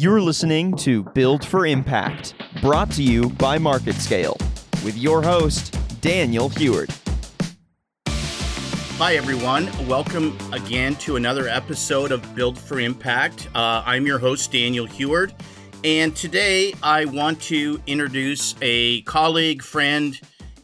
You're listening to Build for Impact, brought to you by MarketScale, with your host, Daniel Huard. Hi, everyone. Welcome again to another episode of Build for Impact. Uh, I'm your host, Daniel Huard, and today I want to introduce a colleague, friend,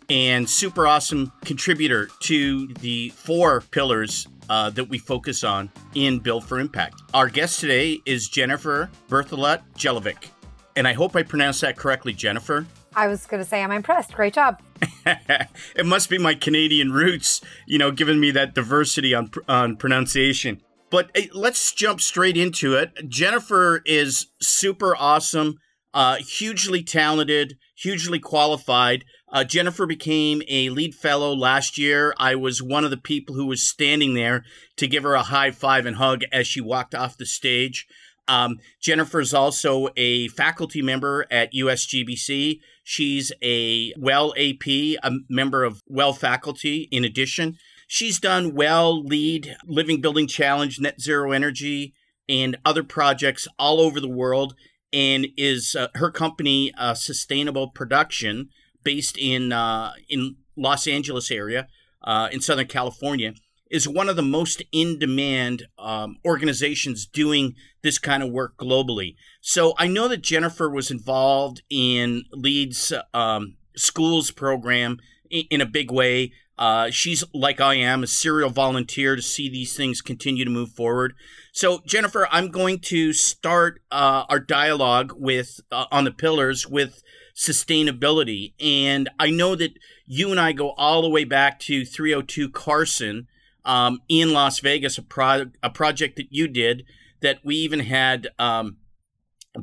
and super awesome contributor to the four pillars uh, that we focus on in Build for Impact. Our guest today is Jennifer Berthelot Jelovic. And I hope I pronounced that correctly, Jennifer. I was going to say I'm impressed. Great job. it must be my Canadian roots, you know, giving me that diversity on on pronunciation. But hey, let's jump straight into it. Jennifer is super awesome, uh, hugely talented, hugely qualified. Uh, Jennifer became a LEED fellow last year. I was one of the people who was standing there to give her a high five and hug as she walked off the stage. Um, Jennifer is also a faculty member at USGBC. She's a WELL AP, a member of WELL faculty in addition. She's done WELL LEED, Living Building Challenge, Net Zero Energy, and other projects all over the world. And is uh, her company, uh, Sustainable Production, based in uh, in Los Angeles area uh, in Southern California, is one of the most in demand um, organizations doing this kind of work globally. So I know that Jennifer was involved in LEED's um, schools program in, in, a big way. Uh, she's like I am, a serial volunteer to see these things continue to move forward. So, Jennifer, I'm going to start uh, our dialogue with uh, on the pillars with sustainability. And I know that you and I go all the way back to 302 Carson um, in Las Vegas, a, pro- a project that you did that we even had um,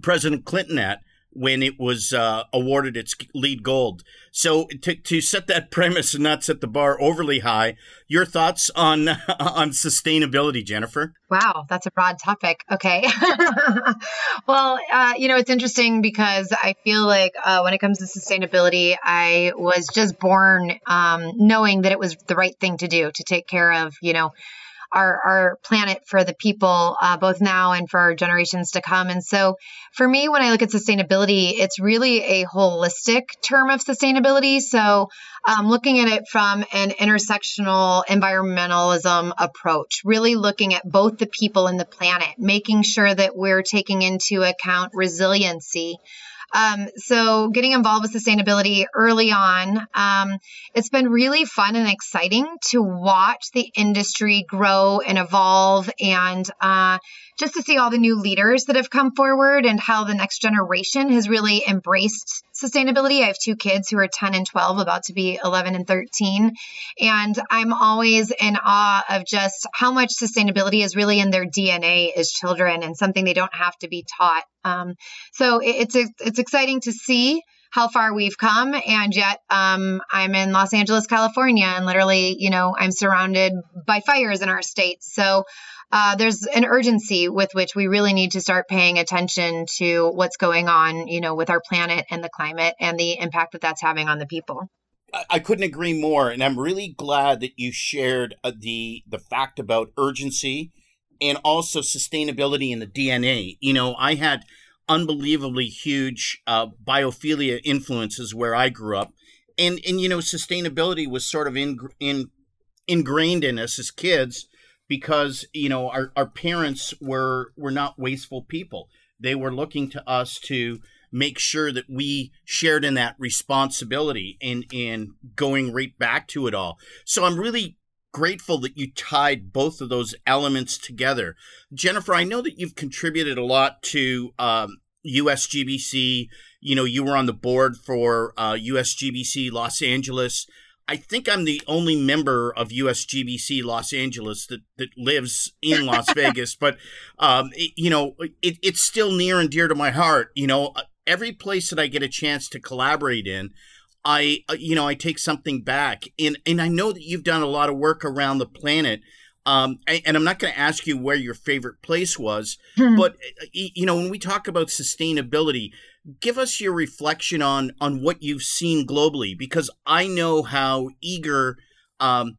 President Clinton at when it was uh, awarded its LEED gold. So to, to set that premise and not set the bar overly high, your thoughts on on sustainability, Jennifer? Wow, that's a broad topic. Okay. well, uh, you know, it's interesting because I feel like uh, when it comes to sustainability, I was just born um, knowing that it was the right thing to do to take care of, you know, our, our planet for the people, uh, both now and for generations to come. And so for me, when I look at sustainability, it's really a holistic term of sustainability. So um, looking at it from an intersectional environmentalism approach, really looking at both the people and the planet, making sure that we're taking into account resiliency. Um, so getting involved with sustainability early on, um, it's been really fun and exciting to watch the industry grow and evolve and uh, just to see all the new leaders that have come forward and how the next generation has really embraced sustainability. I have two kids who are 10 and 12, about to be 11 and 13. And I'm always in awe of just how much sustainability is really in their DNA as children and something they don't have to be taught. Um, so it's, it's exciting to see how far we've come and yet um, i'm in los angeles california and literally you know i'm surrounded by fires in our state so uh, there's an urgency with which we really need to start paying attention to what's going on, you know, with our planet and the climate and the impact that that's having on the people. I couldn't agree more, and I'm really glad that you shared uh, the the fact about urgency and also sustainability in the DNA. You know, I had unbelievably huge uh, biophilia influences where I grew up, and and you know, sustainability was sort of in, in ingrained in us as kids because you know our, our parents were were not wasteful people. They were looking to us to make sure that we shared in that responsibility and and going right back to it all. So i'm really grateful that you tied both of those elements together. Jennifer i know that you've contributed a lot to um, usgbc you know you were on the board for uh, usgbc los angeles I think I'm the only member of USGBC Los Angeles that, that lives in Las Vegas, but um, it, you know, it, it's still near and dear to my heart. You know, uh, every place that I get a chance to collaborate in, I uh, you know I take something back, and and I know that you've done a lot of work around the planet. Um, and I'm not going to ask you where your favorite place was, hmm. but uh, you know when we talk about sustainability, give us your reflection on on what you've seen globally because I know how eager um,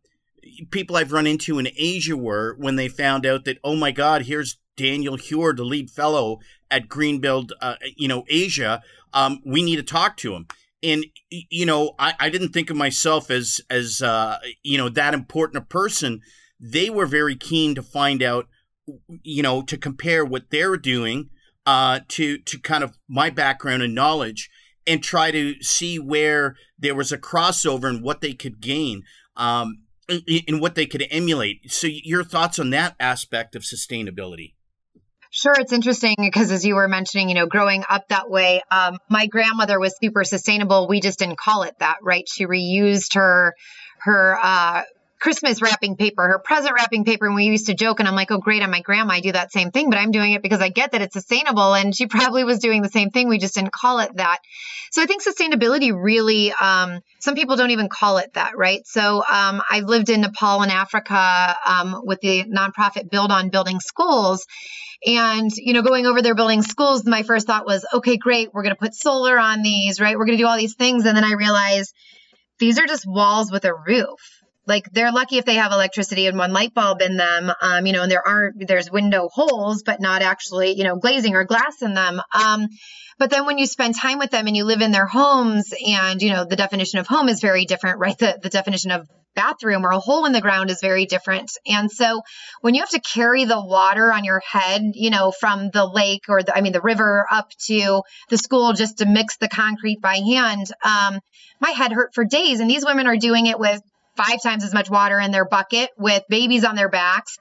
people I've run into in Asia were when they found out that oh my God, here's Daniel Huard, the LEED fellow at Greenbuild, uh, you know, Asia. Um, we need to talk to him. And you know, I, I didn't think of myself as as uh, you know that important a person. They were very keen to find out, you know, to compare what they're doing uh, to to kind of my background and knowledge, and try to see where there was a crossover and what they could gain. Um, in what they could emulate. So, your thoughts on that aspect of sustainability? Sure, it's interesting because as you were mentioning, you know, growing up that way, um, my grandmother was super sustainable. We just didn't call it that, right? She reused her her uh, Christmas wrapping paper, her present wrapping paper. And we used to joke, and I'm like, oh, great, I'm my grandma. I do that same thing, but I'm doing it because I get that it's sustainable. And she probably was doing the same thing. We just didn't call it that. So I think sustainability really, um, some people don't even call it that, right? So um, I've lived in Nepal and Africa um, with the nonprofit buildOn Building Schools. And, you know, going over there building schools, my first thought was, okay, great, we're going to put solar on these, right? We're going to do all these things. And then I realized these are just walls with a roof like they're lucky if they have electricity and one light bulb in them um, you know and there aren't there's window holes but not actually you know glazing or glass in them. Um, but then when you spend time with them and you live in their homes and you know the definition of home is very different right? The, the definition of bathroom or a hole in the ground is very different. And so when you have to carry the water on your head you know from the lake or the, i mean the river up to the school just to mix the concrete by hand um, my head hurt for days. And these women are doing it with five times as much water in their bucket with babies on their backs.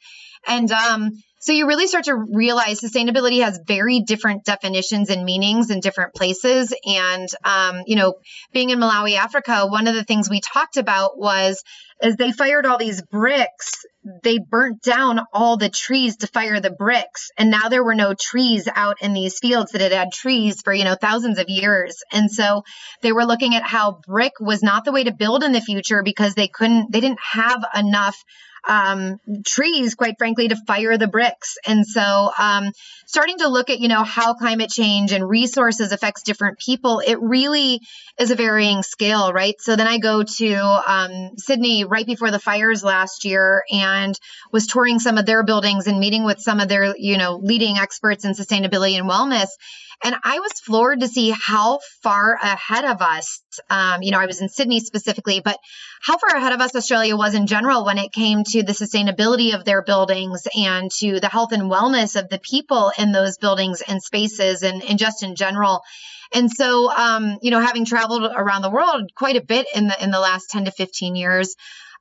And um, so you really start to realize sustainability has very different definitions and meanings in different places. And, um, you know, being in Malawi, Africa, one of the things we talked about was as they fired all these bricks, they burnt down all the trees to fire the bricks. And now there were no trees out in these fields that had had trees for, you know, thousands of years. And so they were looking at how brick was not the way to build in the future because they couldn't, they didn't have enough um, trees, quite frankly, to fire the bricks. And so, um, starting to look at, you know, how climate change and resources affects different people, it really is a varying scale, right? So then I go to um, Sydney right before the fires last year and was touring some of their buildings and meeting with some of their, you know, leading experts in sustainability and wellness. And I was floored to see how far ahead of us, um, you know, I was in Sydney specifically, but how far ahead of us Australia was in general when it came to the sustainability of their buildings and to the health and wellness of the people in those buildings and spaces and, and just in general. And so, um, you know, having traveled around the world quite a bit in the in the last 10 to 15 years,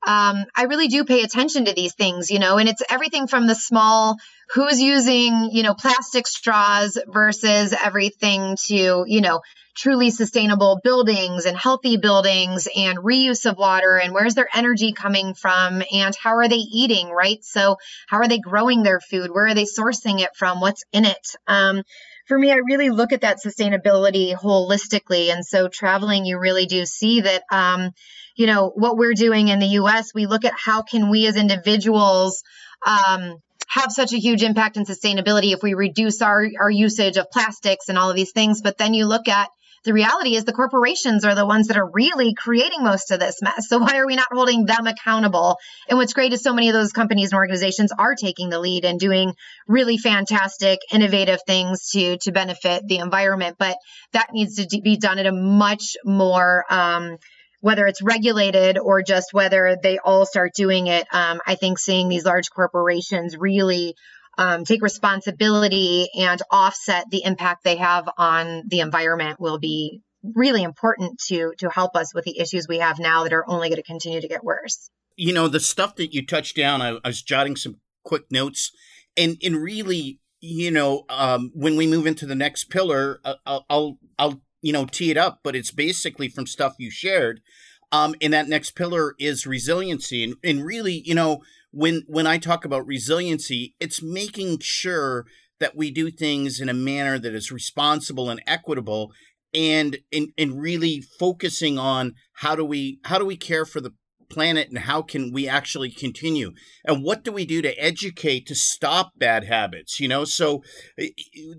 um, I really do pay attention to these things, you know, and it's everything from the small who's using, you know, plastic straws versus everything to, you know, truly sustainable buildings and healthy buildings and reuse of water and where's their energy coming from and how are they eating, right? So, how are they growing their food? Where are they sourcing it from? What's in it? Um, for me, I really look at that sustainability holistically. And so, traveling, you really do see that. Um, you know what we're doing in the US, we look at how can we as individuals um, have such a huge impact in sustainability if we reduce our, our usage of plastics and all of these things. But then you look at the reality is the corporations are the ones that are really creating most of this mess. So why are we not holding them accountable? And what's great is so many of those companies and organizations are taking the lead and doing really fantastic, innovative things to to benefit the environment. But that needs to be done at a much more um, whether it's regulated or just whether they all start doing it, um, I think seeing these large corporations really um, take responsibility and offset the impact they have on the environment will be really important to to help us with the issues we have now that are only going to continue to get worse. You know, the stuff that you touched down, I, I was jotting some quick notes, and and really, you know, um, when we move into the next pillar, uh, I'll, I'll I'll you know, tee it up, but it's basically from stuff you shared. Um, and that next pillar is resiliency. And, and really, you know, when when I talk about resiliency, it's making sure that we do things in a manner that is responsible and equitable and and, and really focusing on how do we how do we care for the planet and how can we actually continue and what do we do to educate to stop bad habits you know so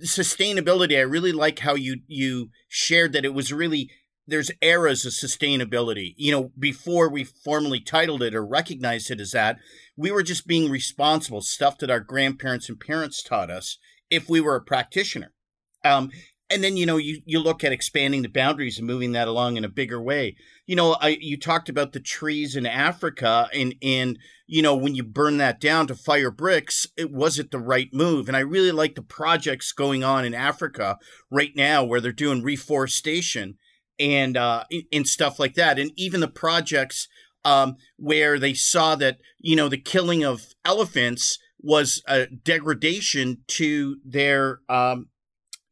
sustainability i really like how you you shared that it was really there's eras of sustainability. You know, before we formally titled it or recognized it as that, we were just being responsible, stuff that our grandparents and parents taught us if we were a practitioner. Um, and then you know you you look at expanding the boundaries and moving that along in a bigger way. You know I, you talked about the trees in africa and and you know when you burn that down to fire bricks it was it the right move. And i really like the projects going on in africa right now where they're doing reforestation and uh and stuff like that. And even the projects um where they saw that you know the killing of elephants was a degradation to their um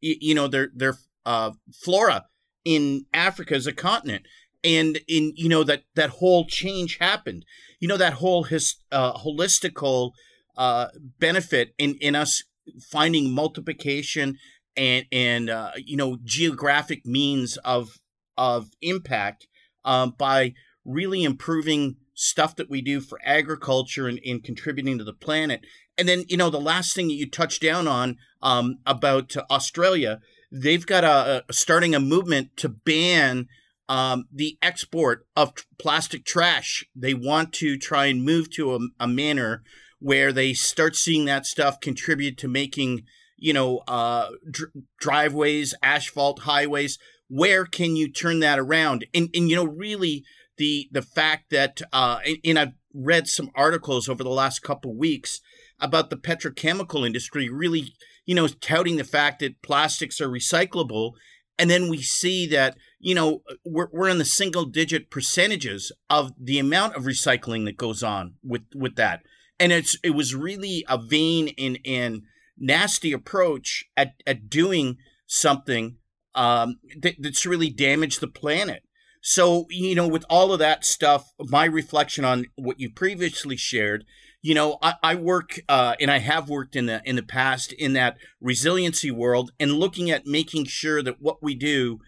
you know their their uh, flora in Africa as a continent, and in you know that that whole change happened. You know that whole his uh, holistical uh, benefit in in us finding multiplication and and uh, you know geographic means of of impact um, by really improving stuff that we do for agriculture and, and contributing to the planet and then, you know, the last thing that you touched down on um, about Australia, they've got a, a, starting a movement to ban um, the export of plastic trash. They want to try and move to a, a manner where they start seeing that stuff contribute to making, you know, uh, dr- driveways, asphalt, highways. Where can you turn that around? And and you know, really, the the fact that uh, and, I've read some articles over the last couple weeks about the petrochemical industry really, you know, touting the fact that plastics are recyclable. And then we see that, you know, we're, we're in the single digit percentages of the amount of recycling that goes on with, with that. And it's, it was really a vain and, and nasty approach at, at doing something um, that, that's really damaged the planet. So, you know, with all of that stuff, my reflection on what you previously shared you know, I, I work uh, and I have worked in the in the past in that resiliency world and looking at making sure that what we do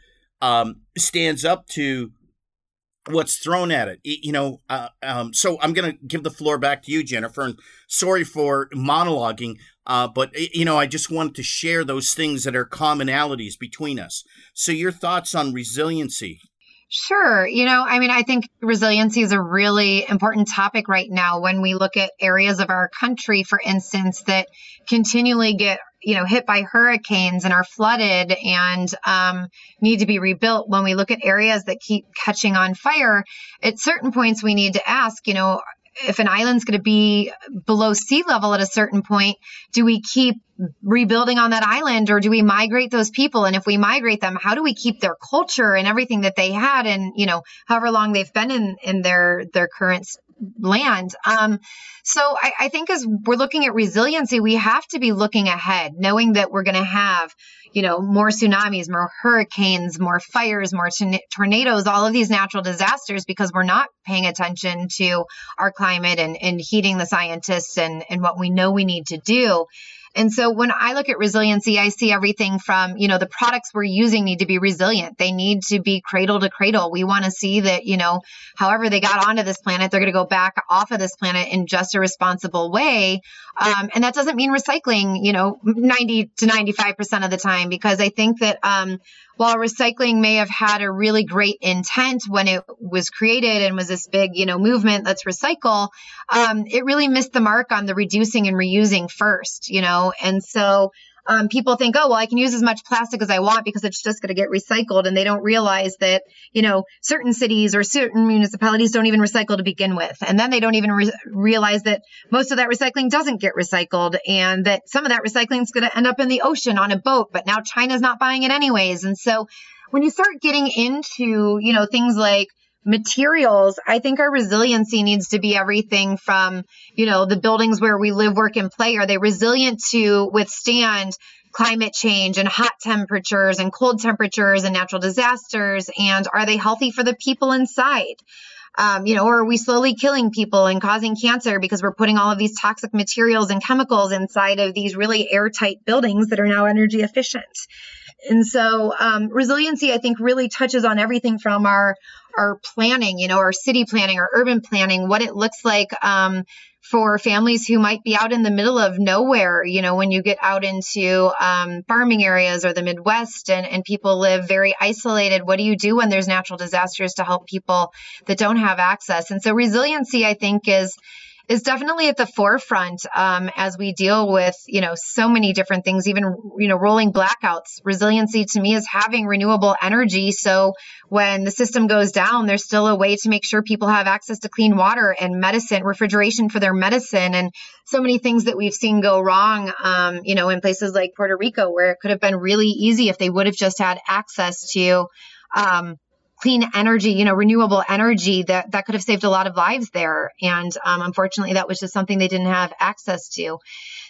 um, stands up to what's thrown at it. You know, uh, um, so I'm going to give the floor back to you, Jennifer. And sorry for monologuing, uh, but you know, I just wanted to share those things that are commonalities between us. So, your thoughts on resiliency? Sure. You know, I mean, I think resiliency is a really important topic right now when we look at areas of our country, for instance, that continually get you know hit by hurricanes and are flooded and um, need to be rebuilt when we look at areas that keep catching on fire at certain points we need to ask you know if an island's going to be below sea level at a certain point, do we keep rebuilding on that island or do we migrate those people? And if we migrate them, how do we keep their culture and everything that they had and, you know, however long they've been in, in their, their current land. Um, so I, I, think as we're looking at resiliency, we have to be looking ahead, knowing that we're going to have, you know, more tsunamis, more hurricanes, more fires, more tornadoes, all of these natural disasters because we're not paying attention to our climate and, and heeding the scientists and, and what we know we need to do. And so when I look at resiliency, I see everything from, you know, the products we're using need to be resilient. They need to be cradle to cradle. We want to see that, you know, however they got onto this planet, they're going to go back off of this planet in just a responsible way. Um, and that doesn't mean recycling, you know, 90 to 95% of the time, because I think that, um, while recycling may have had a really great intent when it was created and was this big, you know, movement, let's recycle, um, it really missed the mark on the reducing and reusing first, you know, and so um, people think, oh, well, I can use as much plastic as I want because it's just going to get recycled. And they don't realize that, you know, certain cities or certain municipalities don't even recycle to begin with. And then they don't even re- realize that most of that recycling doesn't get recycled and that some of that recycling is going to end up in the ocean on a boat. But now China's not buying it anyways. And so when you start getting into, you know, things like, materials, I think our resiliency needs to be everything from, you know, the buildings where we live, work, and play. Are they resilient to withstand climate change and hot temperatures and cold temperatures and natural disasters? And are they healthy for the people inside? Um, you know, or are we slowly killing people and causing cancer because we're putting all of these toxic materials and chemicals inside of these really airtight buildings that are now energy efficient? And so um, resiliency, I think, really touches on everything from our our planning, you know, our city planning, our urban planning, what it looks like um, for families who might be out in the middle of nowhere. You know, when you get out into um, farming areas or the Midwest and, and people live very isolated, what do you do when there's natural disasters to help people that don't have access? And so resiliency, I think, is is definitely at the forefront um, as we deal with you know so many different things even you know rolling blackouts. Resiliency to me is having renewable energy. So when the system goes down there's still a way to make sure people have access to clean water and medicine refrigeration for their medicine and so many things that we've seen go wrong um, you know in places like puerto rico where it could have been really easy if they would have just had access to um, clean energy, you know, renewable energy that that could have saved a lot of lives there. And um, unfortunately, that was just something they didn't have access to.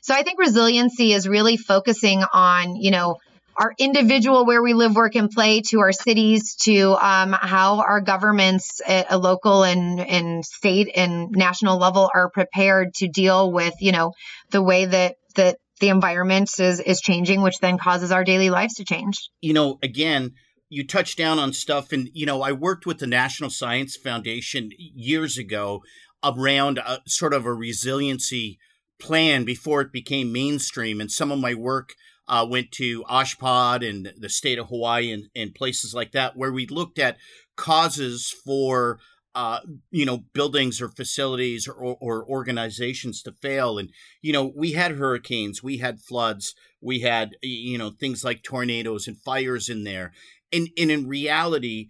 So I think resiliency is really focusing on, you know, our individual where we live, work, and play to our cities to um, how our governments at a local and, and state and national level are prepared to deal with, you know, the way that that the environment is is changing, which then causes our daily lives to change. You know, again, you touched down on stuff and you know i worked with the national science foundation years ago around a, sort of a resiliency plan before it became mainstream and some of my work uh, went to OSHPD and the state of hawaii and, and places like that where we looked at causes for uh, you know buildings or facilities or, or organizations to fail. And you know we had hurricanes we had floods we had you know things like tornadoes and fires in there and, and in reality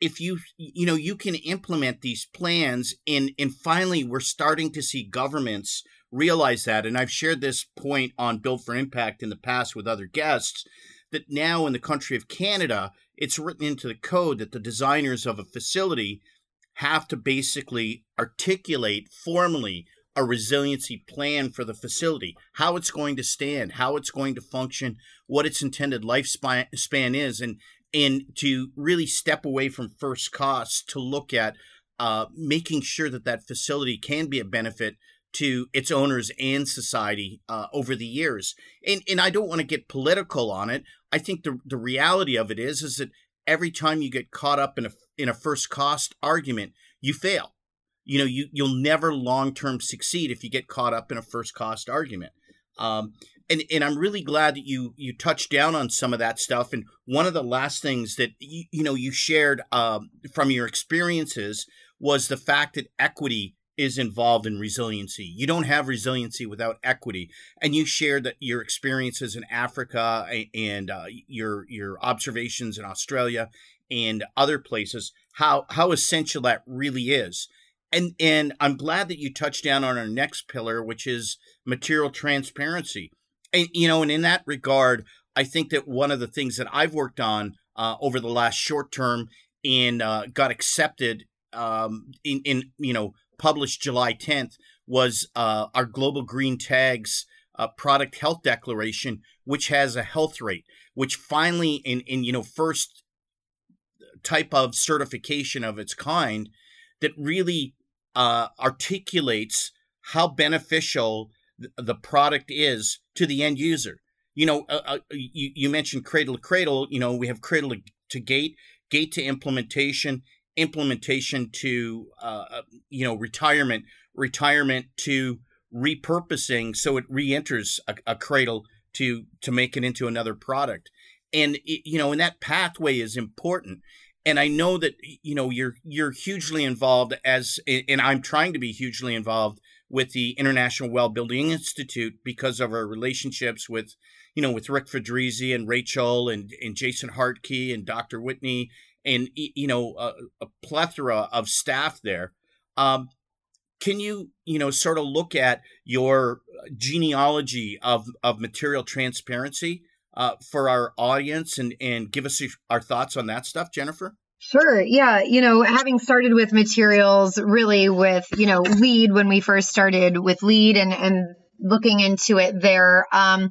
if you you know you can implement these plans and and finally we're starting to see governments realize that and i've shared this point on build for impact in the past with other guests that now in the country of canada it's written into the code that the designers of a facility have to basically articulate formally a resiliency plan for the facility, how it's going to stand, how it's going to function, what its intended lifespan is, and and to really step away from first costs to look at uh, making sure that that facility can be a benefit to its owners and society uh, over the years. And and I don't want to get political on it. I think the the reality of it is is that every time you get caught up in a in a first cost argument, you fail. You know, you you'll never long term succeed if you get caught up in a first cost argument. Um, and and I'm really glad that you you touched down on some of that stuff. And one of the last things that you, you know you shared um, from your experiences was the fact that equity is involved in resiliency. You don't have resiliency without equity. And you shared that your experiences in Africa and uh, your your observations in Australia and other places. How how essential that really is. And and I'm glad that you touched down on our next pillar, which is material transparency and, you know, and in that regard, I think that one of the things that I've worked on uh, over the last short term and uh, got accepted um, in, in, you know, published July 10th was uh, our Global Green Tags uh, product health declaration, which has a health rate, which finally, in, in you know, first type of certification of its kind, that really uh, articulates how beneficial the product is to the end user. You know, uh, uh, you, you mentioned cradle to cradle. You know, we have cradle to gate, gate to implementation, implementation to uh, uh, you know retirement, retirement to repurposing, so it re-enters a, a cradle to to make it into another product. And you know, and that pathway is important and I know that you know you're you're hugely involved as and I'm trying to be hugely involved with the International Well Building Institute because of our relationships with, you know, with Rick Fedrizzi and Rachel and, and Jason Hartke and Dr. Whitney and, you know, a, a plethora of staff there. Um, can you, you know, sort of look at your genealogy of, of material transparency uh, for our audience and, and give us our thoughts on that stuff, Jennifer? Sure. Yeah. You know, having started with materials really with, you know, LEED when we first started with LEED and, and looking into it there, um,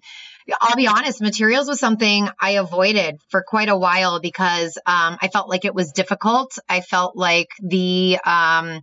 I'll be honest, materials was something I avoided for quite a while because um, I felt like it was difficult. I felt like the um,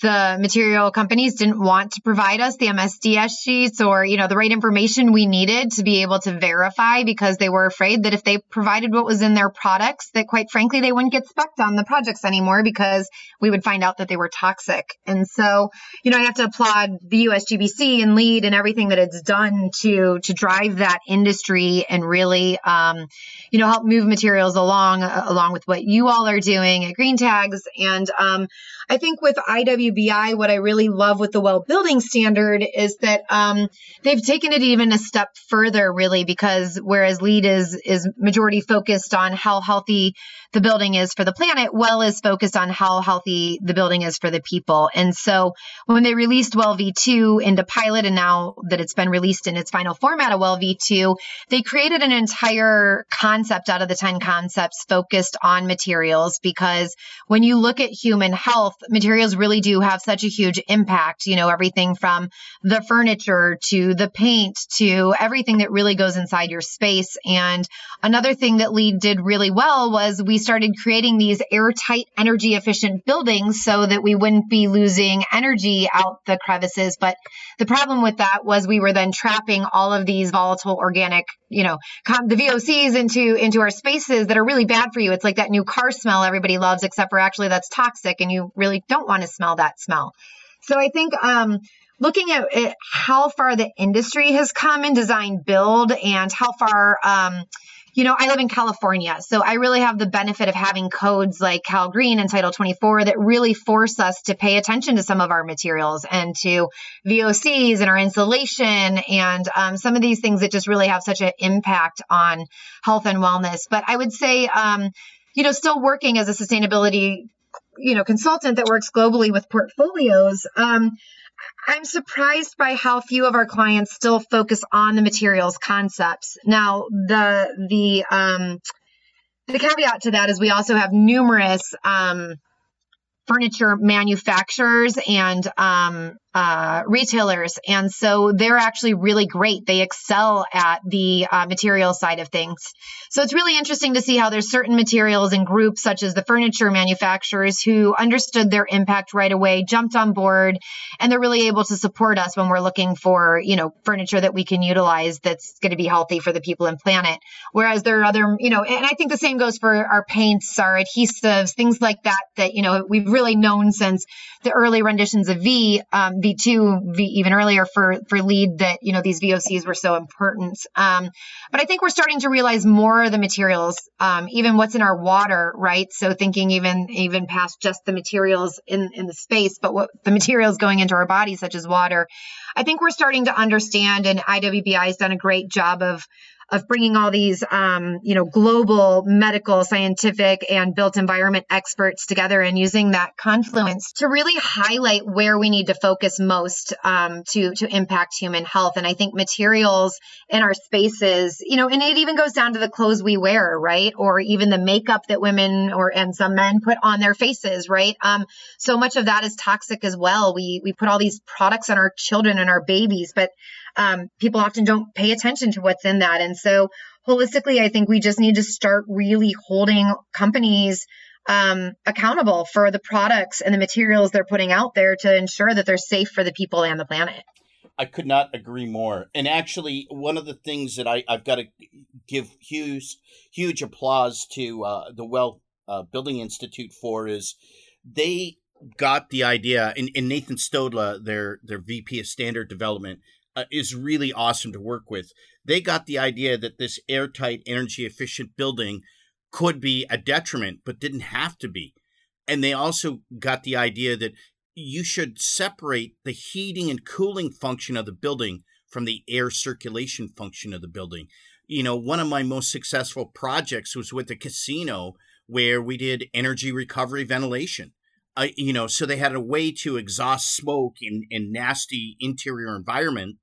the material companies didn't want to provide us the MSDS sheets or, you know, the right information we needed to be able to verify because they were afraid that if they provided what was in their products, that quite frankly, they wouldn't get specced on the projects anymore because we would find out that they were toxic. And so, you know, I have to applaud the USGBC and LEED and everything that it's done to, to drive that industry and really, um, you know, help move materials along, uh, along with what you all are doing at Green Tags. And, um, I think with IWBI, what I really love with the well building standard is that um, they've taken it even a step further, really, because whereas LEED is is majority focused on how healthy the building is for the planet, well is focused on how healthy the building is for the people. And so when they released Well V2 into pilot, and now that it's been released in its final format of Well V2, they created an entire concept out of the 10 concepts focused on materials because when you look at human health, materials really do have such a huge impact. You know, everything from the furniture to the paint to everything that really goes inside your space. And another thing that LEED did really well was we started creating these airtight, energy efficient buildings so that we wouldn't be losing energy out the crevices. But the problem with that was we were then trapping all of these volatile organic, you know, the VOCs into into our spaces that are really bad for you. It's like that new car smell everybody loves, except for actually that's toxic, and you really don't want to smell that smell. So I think um, looking at, at, how far the industry has come in design build and how far um, you know, I live in California, so I really have the benefit of having codes like Cal Green and Title 24 that really force us to pay attention to some of our materials and to VOCs and our insulation and um, some of these things that just really have such an impact on health and wellness. But I would say, um, you know, still working as a sustainability you know consultant that works globally with portfolios um, I'm surprised by how few of our clients still focus on the materials concepts. Now, the the um, the caveat to that is we also have numerous um, furniture manufacturers and um, uh, retailers. And so they're actually really great. They excel at the uh, material side of things. So it's really interesting to see how there's certain materials and groups, such as the furniture manufacturers, who understood their impact right away, jumped on board, and they're really able to support us when we're looking for, you know, furniture that we can utilize that's going to be healthy for the people and planet. Whereas there are other, you know, and I think the same goes for our paints, our adhesives, things like that, that, you know, we've really known since the early renditions of V. Um, V2, v, even earlier for for LEED that you know these VOCs were so important. Um, but I think we're starting to realize more of the materials, um, even what's in our water, right? So thinking even even past just the materials in in the space, but what the materials going into our bodies, such as water. I think we're starting to understand, and IWBI has done a great job of of bringing all these, um, you know, global medical, scientific, and built environment experts together and using that confluence to really highlight where we need to focus most um, to to impact human health. And I think materials in our spaces, you know, and it even goes down to the clothes we wear, right, or even the makeup that women or and some men put on their faces, right. Um, so much of that is toxic as well. We we put all these products on our children and our babies, but um, people often don't pay attention to what's in that. And so, holistically, I think we just need to start really holding companies um, accountable for the products and the materials they're putting out there to ensure that they're safe for the people and the planet. I could not agree more. And actually, one of the things that I, I've got to give huge, huge applause to uh, the Well uh, Building Institute for is they got the idea, and, and Nathan Stodola, their their VP of Standard Development, uh, is really awesome to work with. They got the idea that this airtight, energy efficient building could be a detriment, but didn't have to be. And they also got the idea that you should separate the heating and cooling function of the building from the air circulation function of the building. You know, one of my most successful projects was with the casino where we did energy recovery ventilation. Uh, you know, so they had a way to exhaust smoke in, in nasty interior environment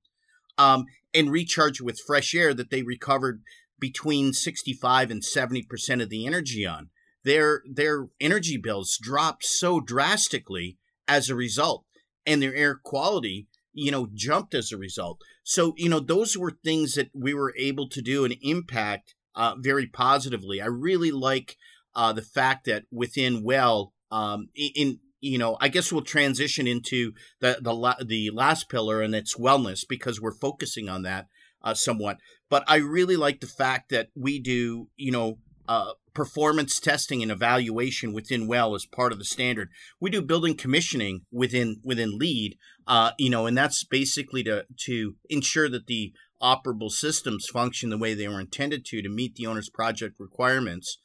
um, and recharge with fresh air that they recovered between 65 and 70% of the energy on. Their, their energy bills dropped so drastically as a result, and their air quality, you know, jumped as a result. So, you know, those were things that we were able to do and impact uh, very positively. I really like uh, the fact that within Well, um, in you know, I guess we'll transition into the the the last pillar, and it's wellness because we're focusing on that uh, somewhat. But I really like the fact that we do, you know, uh, performance testing and evaluation within well as part of the standard. We do building commissioning within within LEED, uh, you know, and that's basically to to ensure that the operable systems function the way they were intended to to meet the owner's project requirements.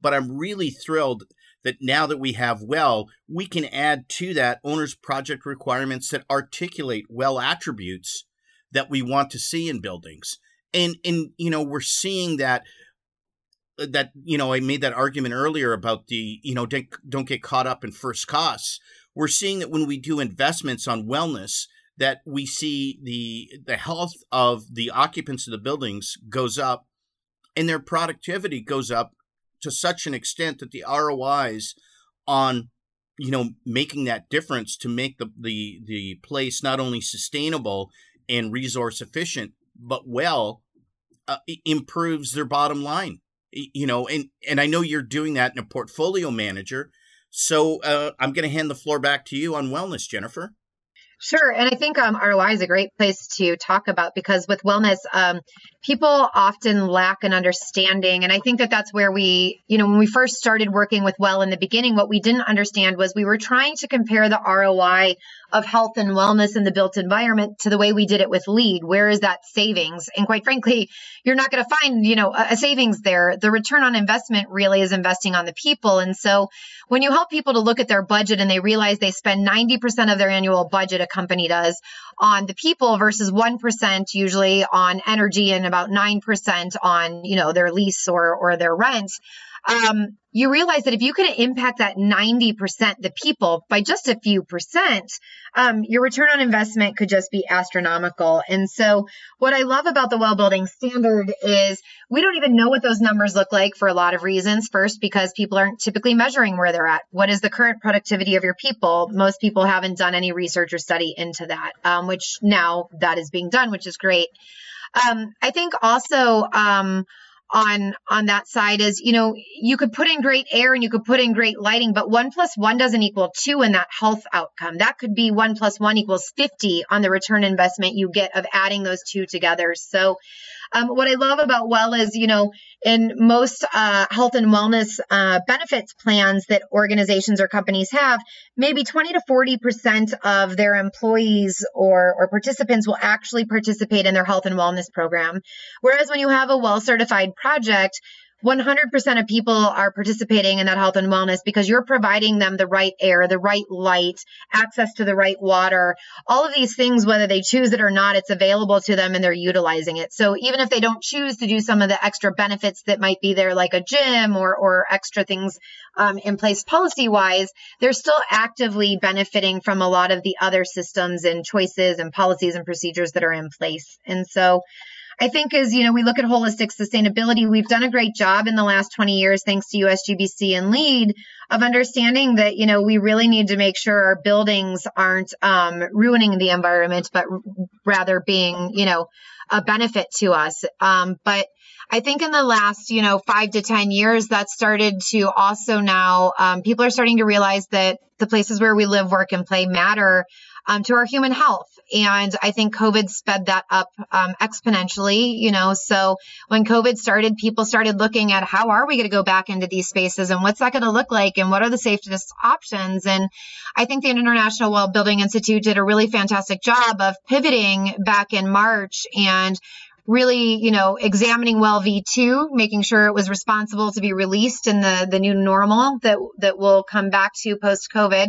But I'm really thrilled that now that we have well, we can add to that owner's project requirements that articulate well attributes that we want to see in buildings. And and you know, we're seeing that uh, that you know, I made that argument earlier about the, you know, don't, don't get caught up in first costs. We're seeing that when we do investments on wellness, that we see the the health of the occupants of the buildings goes up and their productivity goes up to such an extent that the ROIs on you know making that difference to make the the the place not only sustainable and resource efficient but well uh, improves their bottom line. You know and and I know you're doing that in a portfolio manager. So uh, I'm going to hand the floor back to you on wellness Jennifer Sure. And I think um, ROI is a great place to talk about because with wellness, um, people often lack an understanding. And I think that that's where we, you know, when we first started working with Well in the beginning, what we didn't understand was we were trying to compare the ROI of health and wellness in the built environment to the way we did it with LEED Where is that savings? And quite frankly, you're not going to find, you know, a savings there. The return on investment really is investing on the people. And so when you help people to look at their budget and they realize they spend 90% of their annual budget, a company does, on the people versus 1% usually on energy and about 9% on, you know, their lease or, or their rent um, you realize that if you could impact that 90%, the people, by just a few percent, um, your return on investment could just be astronomical. And so, what I love about the well building standard is we don't even know what those numbers look like for a lot of reasons. First, because people aren't typically measuring where they're at. What is the current productivity of your people? Most people haven't done any research or study into that, um, which now that is being done, which is great. Um, I think also, um, on on that side is you know you could put in great air and you could put in great lighting but one plus one doesn't equal two in that health outcome. That could be one plus one equals 50 on the return investment you get of adding those two together. So um, what I love about Well is, you know, in most uh, health and wellness uh, benefits plans that organizations or companies have, maybe 20 to 40 percent of their employees or, or participants will actually participate in their health and wellness program. Whereas when you have a well certified project, 100% of people are participating in that health and wellness because you're providing them the right air, the right light, access to the right water, all of these things, whether they choose it or not, it's available to them and they're utilizing it. So even if they don't choose to do some of the extra benefits that might be there, like a gym or, or extra things um, in place policy wise, they're still actively benefiting from a lot of the other systems and choices and policies and procedures that are in place. And so, I think as you know, we look at holistic sustainability, we've done a great job in the last 20 years, thanks to USGBC and LEED, of understanding that you know we really need to make sure our buildings aren't um, ruining the environment, but rather being you know a benefit to us. Um, but I think in the last, you know, five to 10 years, that started to also now, um, people are starting to realize that the places where we live, work, and play matter um, to our human health. And I think COVID sped that up um, exponentially, you know. So when COVID started, people started looking at how are we going to go back into these spaces and what's that going to look like and what are the safest options. And I think the International Well Building Institute did a really fantastic job of pivoting back in March and really, you know, examining well V2, making sure it was responsible to be released in the, the new normal that, that will come back to post COVID.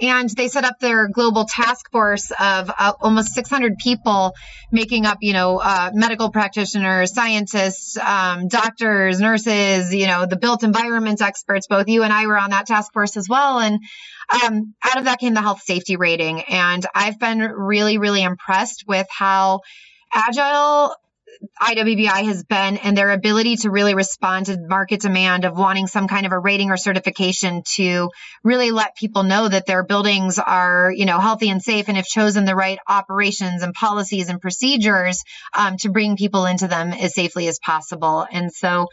And they set up their global task force of uh, almost 600 people making up, you know, uh, medical practitioners, scientists, um, doctors, nurses, you know, the built environment experts. Both you and I were on that task force as well. And um, out of that came the health safety rating. And I've been really, really impressed with how agile IWBI has been and their ability to really respond to market demand of wanting some kind of a rating or certification to really let people know that their buildings are, you know, healthy and safe and have chosen the right operations and policies and procedures um, to bring people into them as safely as possible. And so,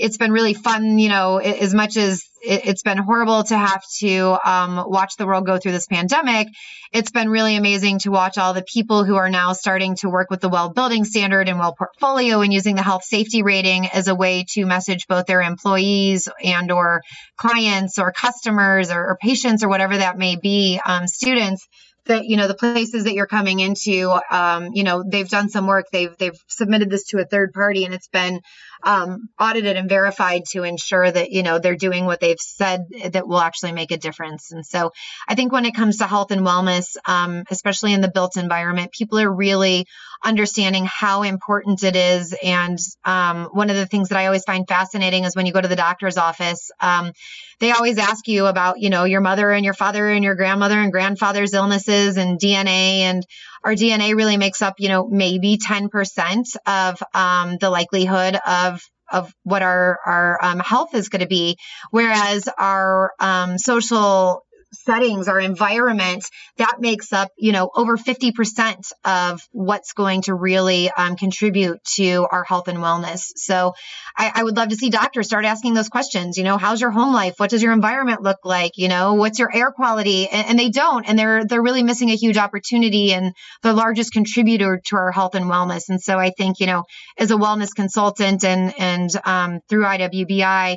it's been really fun, you know, as much as it, has been horrible to have to um, watch the world go through this pandemic. It's been really amazing to watch all the people who are now starting to work with the well building standard and well portfolio and using the health safety rating as a way to message both their employees and or clients or customers or, or patients or whatever that may be, um, students that you know the places that you're coming into um, you know they've done some work they've they've submitted this to a third party and it's been um, audited and verified to ensure that you know they're doing what they've said that will actually make a difference. And so i think when it comes to health and wellness um, especially in the built environment people are really understanding how important it is. And um, one of the things that i always find fascinating is when you go to the doctor's office um, they always ask you about you know your mother and your father and your grandmother and grandfather's illnesses and dna and our DNA really makes up, you know, maybe 10% of um, the likelihood of of what our our um, health is going to be, whereas our um, social settings, our environment, that makes up, you know, over 50% of what's going to really um, contribute to our health and wellness. So I, I, would love to see doctors start asking those questions. You know, how's your home life? What does your environment look like? You know, what's your air quality? And, and they don't, and they're, they're really missing a huge opportunity and the largest contributor to our health and wellness. And so I think, you know, as a wellness consultant and, and um, through IWBI,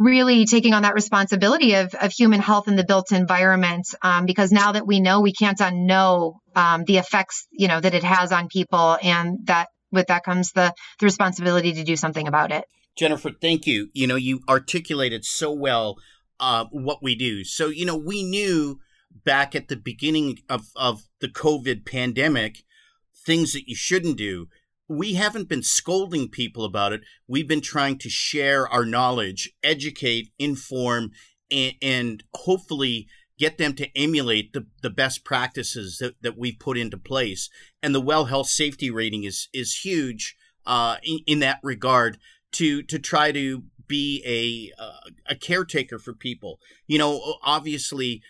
really taking on that responsibility of, of human health in the built environment um, because now that we know we can't unknow um, the effects you know that it has on people and that with that comes the the responsibility to do something about it. Jennifer thank you. You know you articulated so well uh, what we do. So you know we knew back at the beginning of, of the covid pandemic things that you shouldn't do we haven't been scolding people about it. We've been trying to share our knowledge, educate, inform, and, and hopefully get them to emulate the, the best practices that, that we've put into place. And the well health safety rating is is huge uh, in, in that regard to to try to be a uh, a caretaker for people. You know, obviously,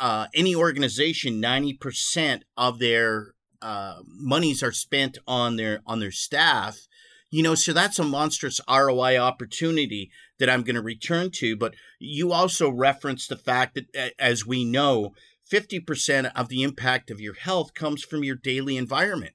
uh, any organization, ninety percent of their uh, monies are spent on their on their staff you know so that's a monstrous roi opportunity that i'm going to return to but you also referenced the fact that as we know 50% of the impact of your health comes from your daily environment.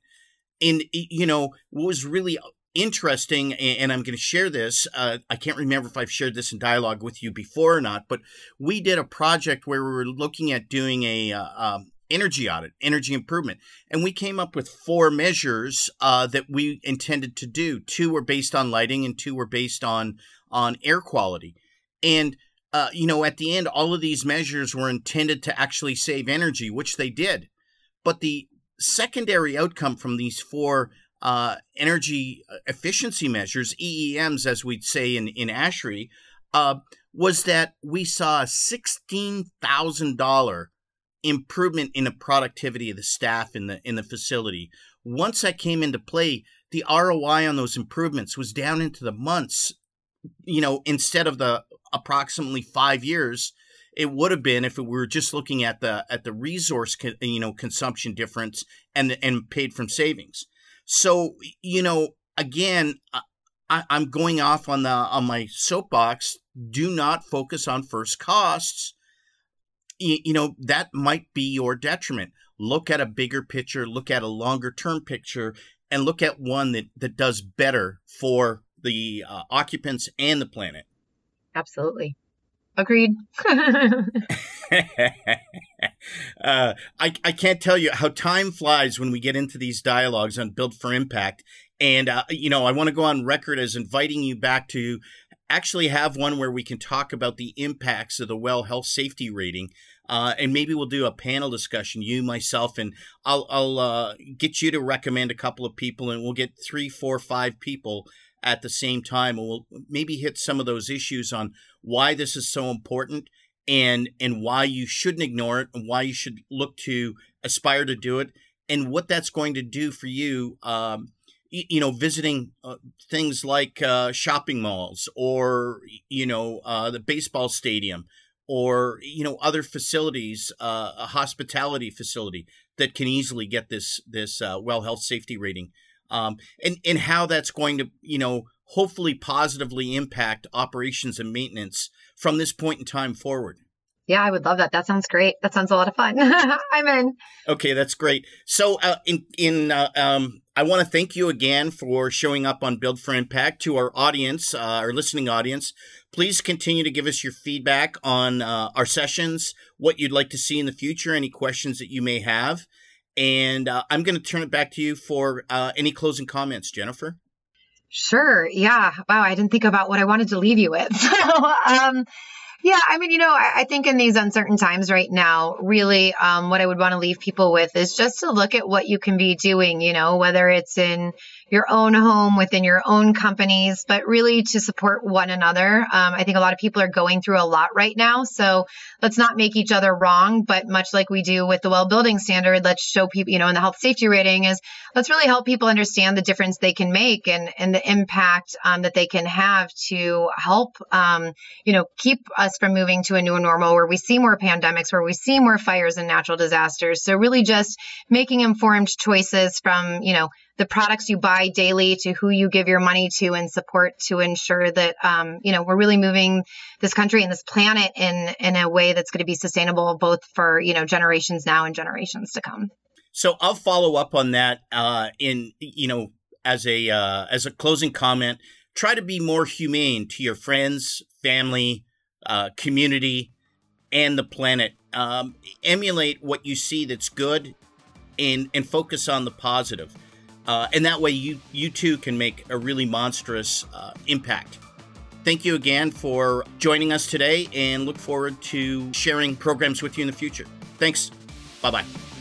And you know what was really interesting and i'm going to share this uh, i can't remember if i've shared this in dialogue with you before or not but we did a project where we were looking at doing a uh, um, energy audit, energy improvement. And we came up with four measures uh, that we intended to do. Two were based on lighting, and two were based on on air quality. And uh, you know, at the end, all of these measures were intended to actually save energy, which they did. But the secondary outcome from these four uh, energy uh, efficiency measures, EEMs, as we'd say in in ASHRAE, uh, was that we saw a sixteen thousand dollar improvement in the productivity of the staff in the in the facility. Once that came into play, the ROI on those improvements was down into the months. You know, instead of the approximately five years, it would have been if we were just looking at the at the resource you know consumption difference and and paid from savings. So you know, again, I, I'm going off on the on my soapbox. Do not focus on first costs you know that might be your detriment. Look at a bigger picture look at a longer term picture and look at one that that does better for the uh, occupants and the planet. Absolutely. Agreed. Uh, I, I can't tell you how time flies when we get into these dialogues on build for impact. And uh, you know i want to go on record as inviting you back to actually have one where we can talk about the impacts of the well health safety rating uh, and maybe we'll do a panel discussion, you, myself, and I'll, I'll uh, get you to recommend a couple of people, and we'll get three, four, five people at the same time, and we'll maybe hit some of those issues on why this is so important and and why you shouldn't ignore it, and why you should look to aspire to do it, and what that's going to do for you. Um, you know, visiting uh, things like uh, shopping malls or you know uh, the baseball stadium or you know other facilities, uh, a hospitality facility that can easily get this this uh, well health safety rating, um, and and how that's going to you know hopefully positively impact operations and maintenance from this point in time forward. Yeah, I would love that. That sounds great. That sounds a lot of fun. I'm in. Okay, that's great. So, uh, in in uh, um, I want to thank you again for showing up on Build for Impact to our audience, uh, our listening audience. Please continue to give us your feedback on uh, our sessions, what you'd like to see in the future, any questions that you may have, and uh, I'm going to turn it back to you for uh, any closing comments, Jennifer. Sure. Yeah. Wow. I didn't think about what I wanted to leave you with. So, um, yeah, I mean, you know, I, I, think in these uncertain times right now, really, um, what I would want to leave people with is just to look at what you can be doing, you know, whether it's in your own home, within your own companies, but really to support one another. Um, I think a lot of people are going through a lot right now. So let's not make each other wrong, but much like we do with the well building standard, let's show people, you know, in the health safety rating is let's really help people understand the difference they can make and, and the impact um, that they can have to help, um, you know, keep us from moving to a new normal where we see more pandemics, where we see more fires and natural disasters. So really just making informed choices from, you know, the products you buy daily to who you give your money to and support to ensure that um, you know we're really moving this country and this planet in in a way that's going to be sustainable both for you know generations now and generations to come. So i'll follow up on that uh, in you know as a uh, as a closing comment. Try to be more humane to your friends family uh, community and the planet. Um, emulate what you see that's good and and focus on the positive uh, and that way you you too can make a really monstrous uh, impact. Thank you again for joining us today and look forward to sharing programs with you in the future. Thanks. Bye bye.